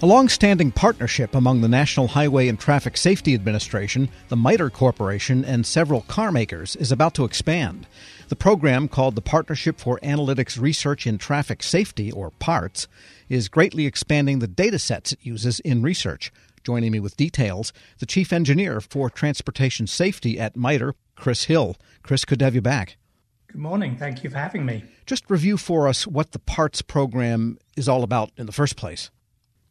A long standing partnership among the National Highway and Traffic Safety Administration, the MITRE Corporation, and several car makers is about to expand. The program, called the Partnership for Analytics Research in Traffic Safety, or PARTS, is greatly expanding the data sets it uses in research. Joining me with details, the Chief Engineer for Transportation Safety at MITRE, Chris Hill. Chris, good to have you back. Good morning. Thank you for having me. Just review for us what the PARTS program is all about in the first place.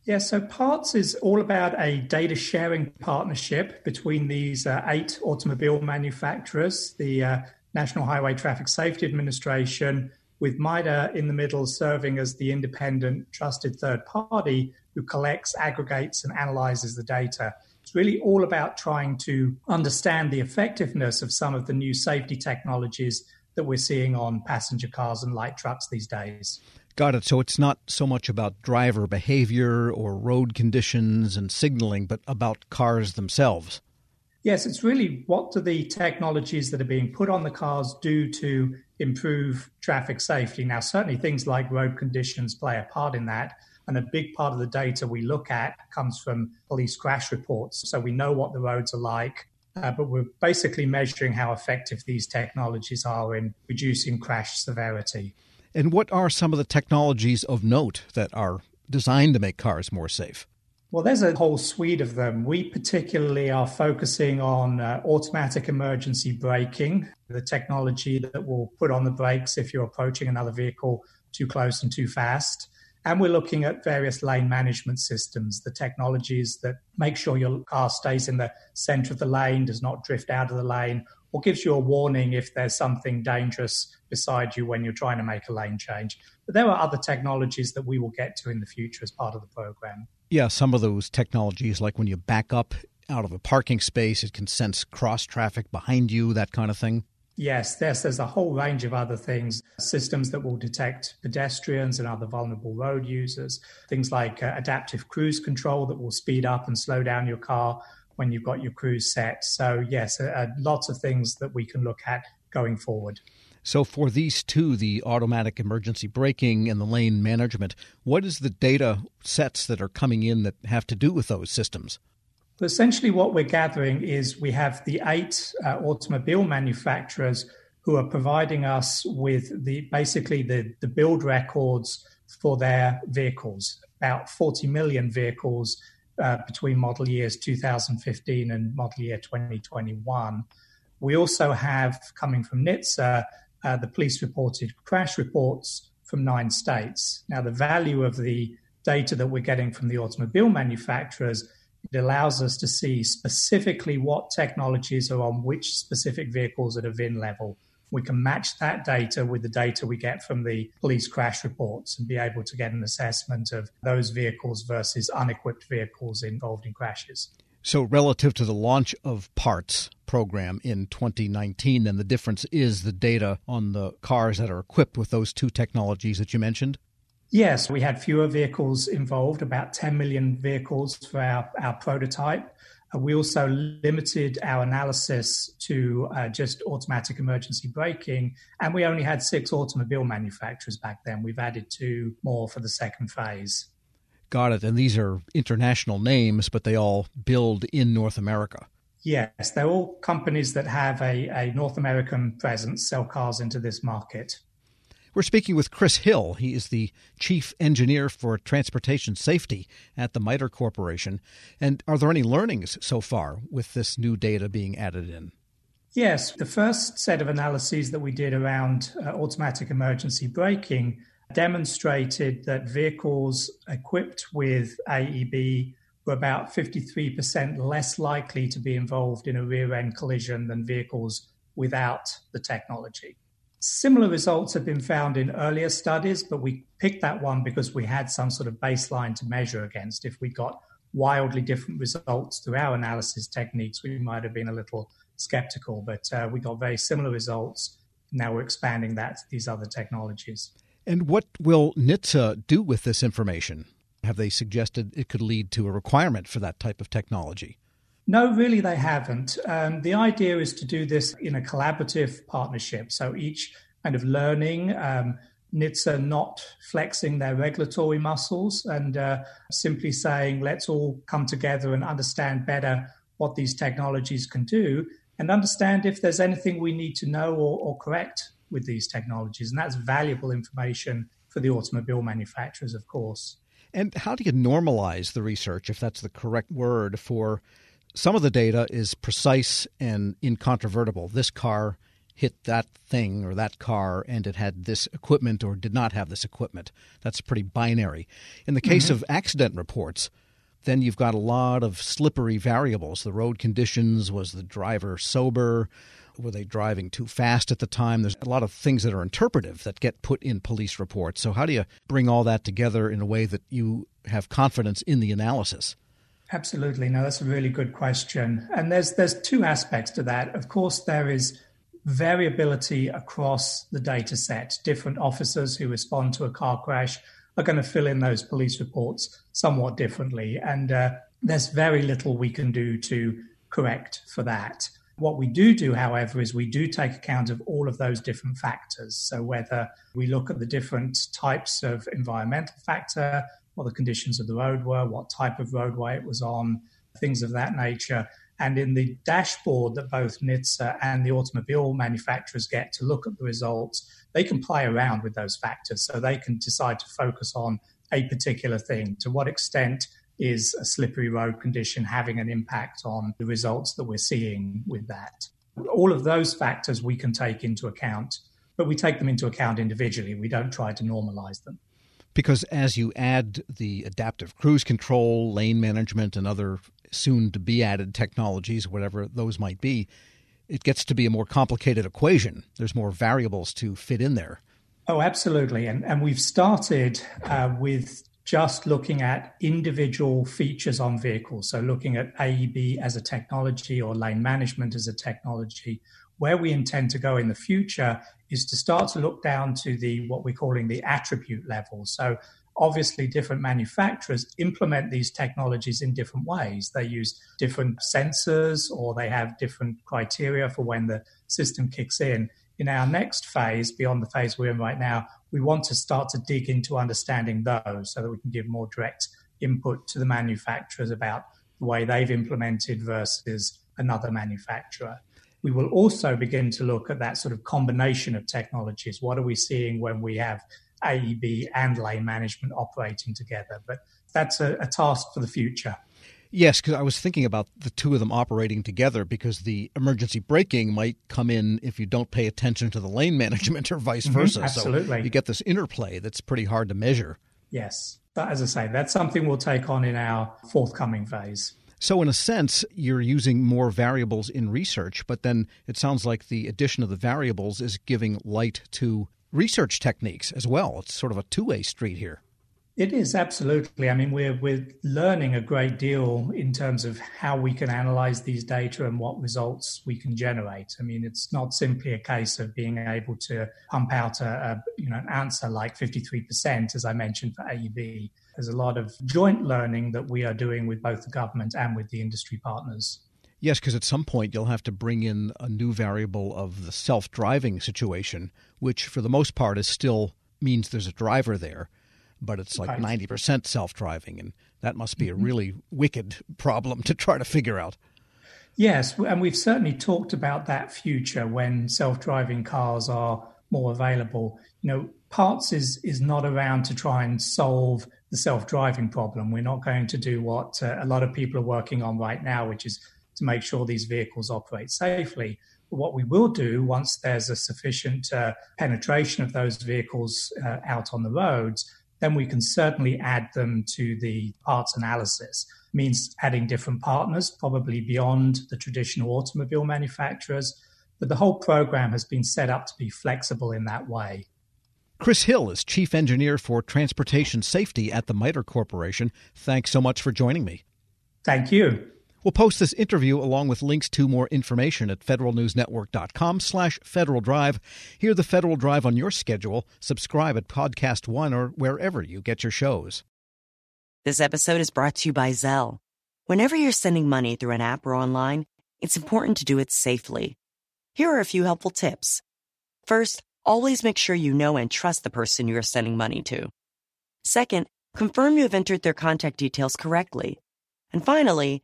Yeah, so PARTS is all about a data sharing partnership between these uh, eight automobile manufacturers, the uh, National Highway Traffic Safety Administration, with MITRE in the middle serving as the independent, trusted third party who collects, aggregates, and analyzes the data. It's really all about trying to understand the effectiveness of some of the new safety technologies that we're seeing on passenger cars and light trucks these days. Got it. So it's not so much about driver behavior or road conditions and signaling, but about cars themselves. Yes, it's really what do the technologies that are being put on the cars do to improve traffic safety? Now, certainly things like road conditions play a part in that. And a big part of the data we look at comes from police crash reports. So we know what the roads are like, uh, but we're basically measuring how effective these technologies are in reducing crash severity. And what are some of the technologies of note that are designed to make cars more safe? Well, there's a whole suite of them. We particularly are focusing on uh, automatic emergency braking, the technology that will put on the brakes if you're approaching another vehicle too close and too fast. And we're looking at various lane management systems, the technologies that make sure your car stays in the center of the lane, does not drift out of the lane, or gives you a warning if there's something dangerous beside you when you're trying to make a lane change. But there are other technologies that we will get to in the future as part of the program. Yeah, some of those technologies, like when you back up out of a parking space, it can sense cross traffic behind you, that kind of thing. Yes, there's, there's a whole range of other things, systems that will detect pedestrians and other vulnerable road users, things like uh, adaptive cruise control that will speed up and slow down your car when you've got your cruise set. So, yes, uh, uh, lots of things that we can look at going forward. So, for these two, the automatic emergency braking and the lane management, what is the data sets that are coming in that have to do with those systems? Well, essentially, what we're gathering is we have the eight uh, automobile manufacturers who are providing us with the basically the, the build records for their vehicles, about 40 million vehicles uh, between model years 2015 and model year 2021. We also have, coming from NHTSA, uh, the police reported crash reports from nine states. Now, the value of the data that we're getting from the automobile manufacturers it allows us to see specifically what technologies are on which specific vehicles at a VIN level we can match that data with the data we get from the police crash reports and be able to get an assessment of those vehicles versus unequipped vehicles involved in crashes. So, relative to the launch of PARTS program in 2019, then the difference is the data on the cars that are equipped with those two technologies that you mentioned? Yes, we had fewer vehicles involved, about 10 million vehicles for our, our prototype. We also limited our analysis to uh, just automatic emergency braking, and we only had six automobile manufacturers back then. We've added two more for the second phase. Got it. And these are international names, but they all build in North America. Yes, they're all companies that have a, a North American presence, sell cars into this market. We're speaking with Chris Hill. He is the Chief Engineer for Transportation Safety at the MITRE Corporation. And are there any learnings so far with this new data being added in? Yes, the first set of analyses that we did around uh, automatic emergency braking demonstrated that vehicles equipped with AEB were about 53% less likely to be involved in a rear end collision than vehicles without the technology. Similar results have been found in earlier studies, but we picked that one because we had some sort of baseline to measure against. If we got wildly different results through our analysis techniques, we might have been a little skeptical, but uh, we got very similar results. Now we're expanding that to these other technologies. And what will NHTSA do with this information? Have they suggested it could lead to a requirement for that type of technology? No, really, they haven't. Um, the idea is to do this in a collaborative partnership. So each kind of learning um, NHTSA not flexing their regulatory muscles and uh, simply saying, let's all come together and understand better what these technologies can do and understand if there's anything we need to know or, or correct with these technologies. And that's valuable information for the automobile manufacturers, of course. And how do you normalize the research, if that's the correct word, for some of the data is precise and incontrovertible? This car hit that thing or that car and it had this equipment or did not have this equipment. That's pretty binary. In the case mm-hmm. of accident reports, then you've got a lot of slippery variables. The road conditions, was the driver sober? Were they driving too fast at the time? There's a lot of things that are interpretive that get put in police reports. So, how do you bring all that together in a way that you have confidence in the analysis? Absolutely. No, that's a really good question. And there's there's two aspects to that. Of course, there is variability across the data set. Different officers who respond to a car crash are going to fill in those police reports somewhat differently. And uh, there's very little we can do to correct for that. What we do do, however, is we do take account of all of those different factors. So whether we look at the different types of environmental factor, what the conditions of the road were, what type of roadway it was on, things of that nature, and in the dashboard that both NHTSA and the automobile manufacturers get to look at the results, they can play around with those factors. So they can decide to focus on a particular thing. To what extent is a slippery road condition having an impact on the results that we're seeing with that? All of those factors we can take into account, but we take them into account individually. We don't try to normalize them because as you add the adaptive cruise control, lane management, and other soon to be added technologies, whatever those might be, it gets to be a more complicated equation. There's more variables to fit in there. Oh, absolutely. And, and we've started uh, with just looking at individual features on vehicles. So, looking at AEB as a technology or lane management as a technology. Where we intend to go in the future is to start to look down to the what we're calling the attribute level. So, obviously different manufacturers implement these technologies in different ways. They use different sensors or they have different criteria for when the system kicks in. In our next phase, beyond the phase we're in right now, we want to start to dig into understanding those so that we can give more direct input to the manufacturers about the way they've implemented versus another manufacturer. We will also begin to look at that sort of combination of technologies. What are we seeing when we have AEB and lane management operating together. But that's a, a task for the future. Yes, because I was thinking about the two of them operating together because the emergency braking might come in if you don't pay attention to the lane management or vice mm-hmm, versa. Mm-hmm, absolutely. So you get this interplay that's pretty hard to measure. Yes. But as I say, that's something we'll take on in our forthcoming phase. So, in a sense, you're using more variables in research, but then it sounds like the addition of the variables is giving light to research techniques as well. It's sort of a two way street here. It is absolutely. I mean, we're we're learning a great deal in terms of how we can analyze these data and what results we can generate. I mean, it's not simply a case of being able to pump out a, a you know an answer like fifty three percent, as I mentioned for AEB. There's a lot of joint learning that we are doing with both the government and with the industry partners. Yes, because at some point you'll have to bring in a new variable of the self driving situation, which for the most part is still means there's a driver there, but it's like ninety percent self driving, and that must be a mm-hmm. really wicked problem to try to figure out. Yes, and we've certainly talked about that future when self driving cars are more available. You know, parts is is not around to try and solve the self driving problem. We're not going to do what uh, a lot of people are working on right now, which is to make sure these vehicles operate safely. But what we will do once there's a sufficient uh, penetration of those vehicles uh, out on the roads, then we can certainly add them to the parts analysis. It means adding different partners, probably beyond the traditional automobile manufacturers. But the whole program has been set up to be flexible in that way. Chris Hill is Chief Engineer for Transportation Safety at the MITRE Corporation. Thanks so much for joining me. Thank you. We'll post this interview along with links to more information at federalnewsnetwork.com slash Federal Drive. Hear the Federal Drive on your schedule. Subscribe at Podcast One or wherever you get your shows. This episode is brought to you by Zelle. Whenever you're sending money through an app or online, it's important to do it safely. Here are a few helpful tips. First, always make sure you know and trust the person you are sending money to. Second, confirm you have entered their contact details correctly. And finally,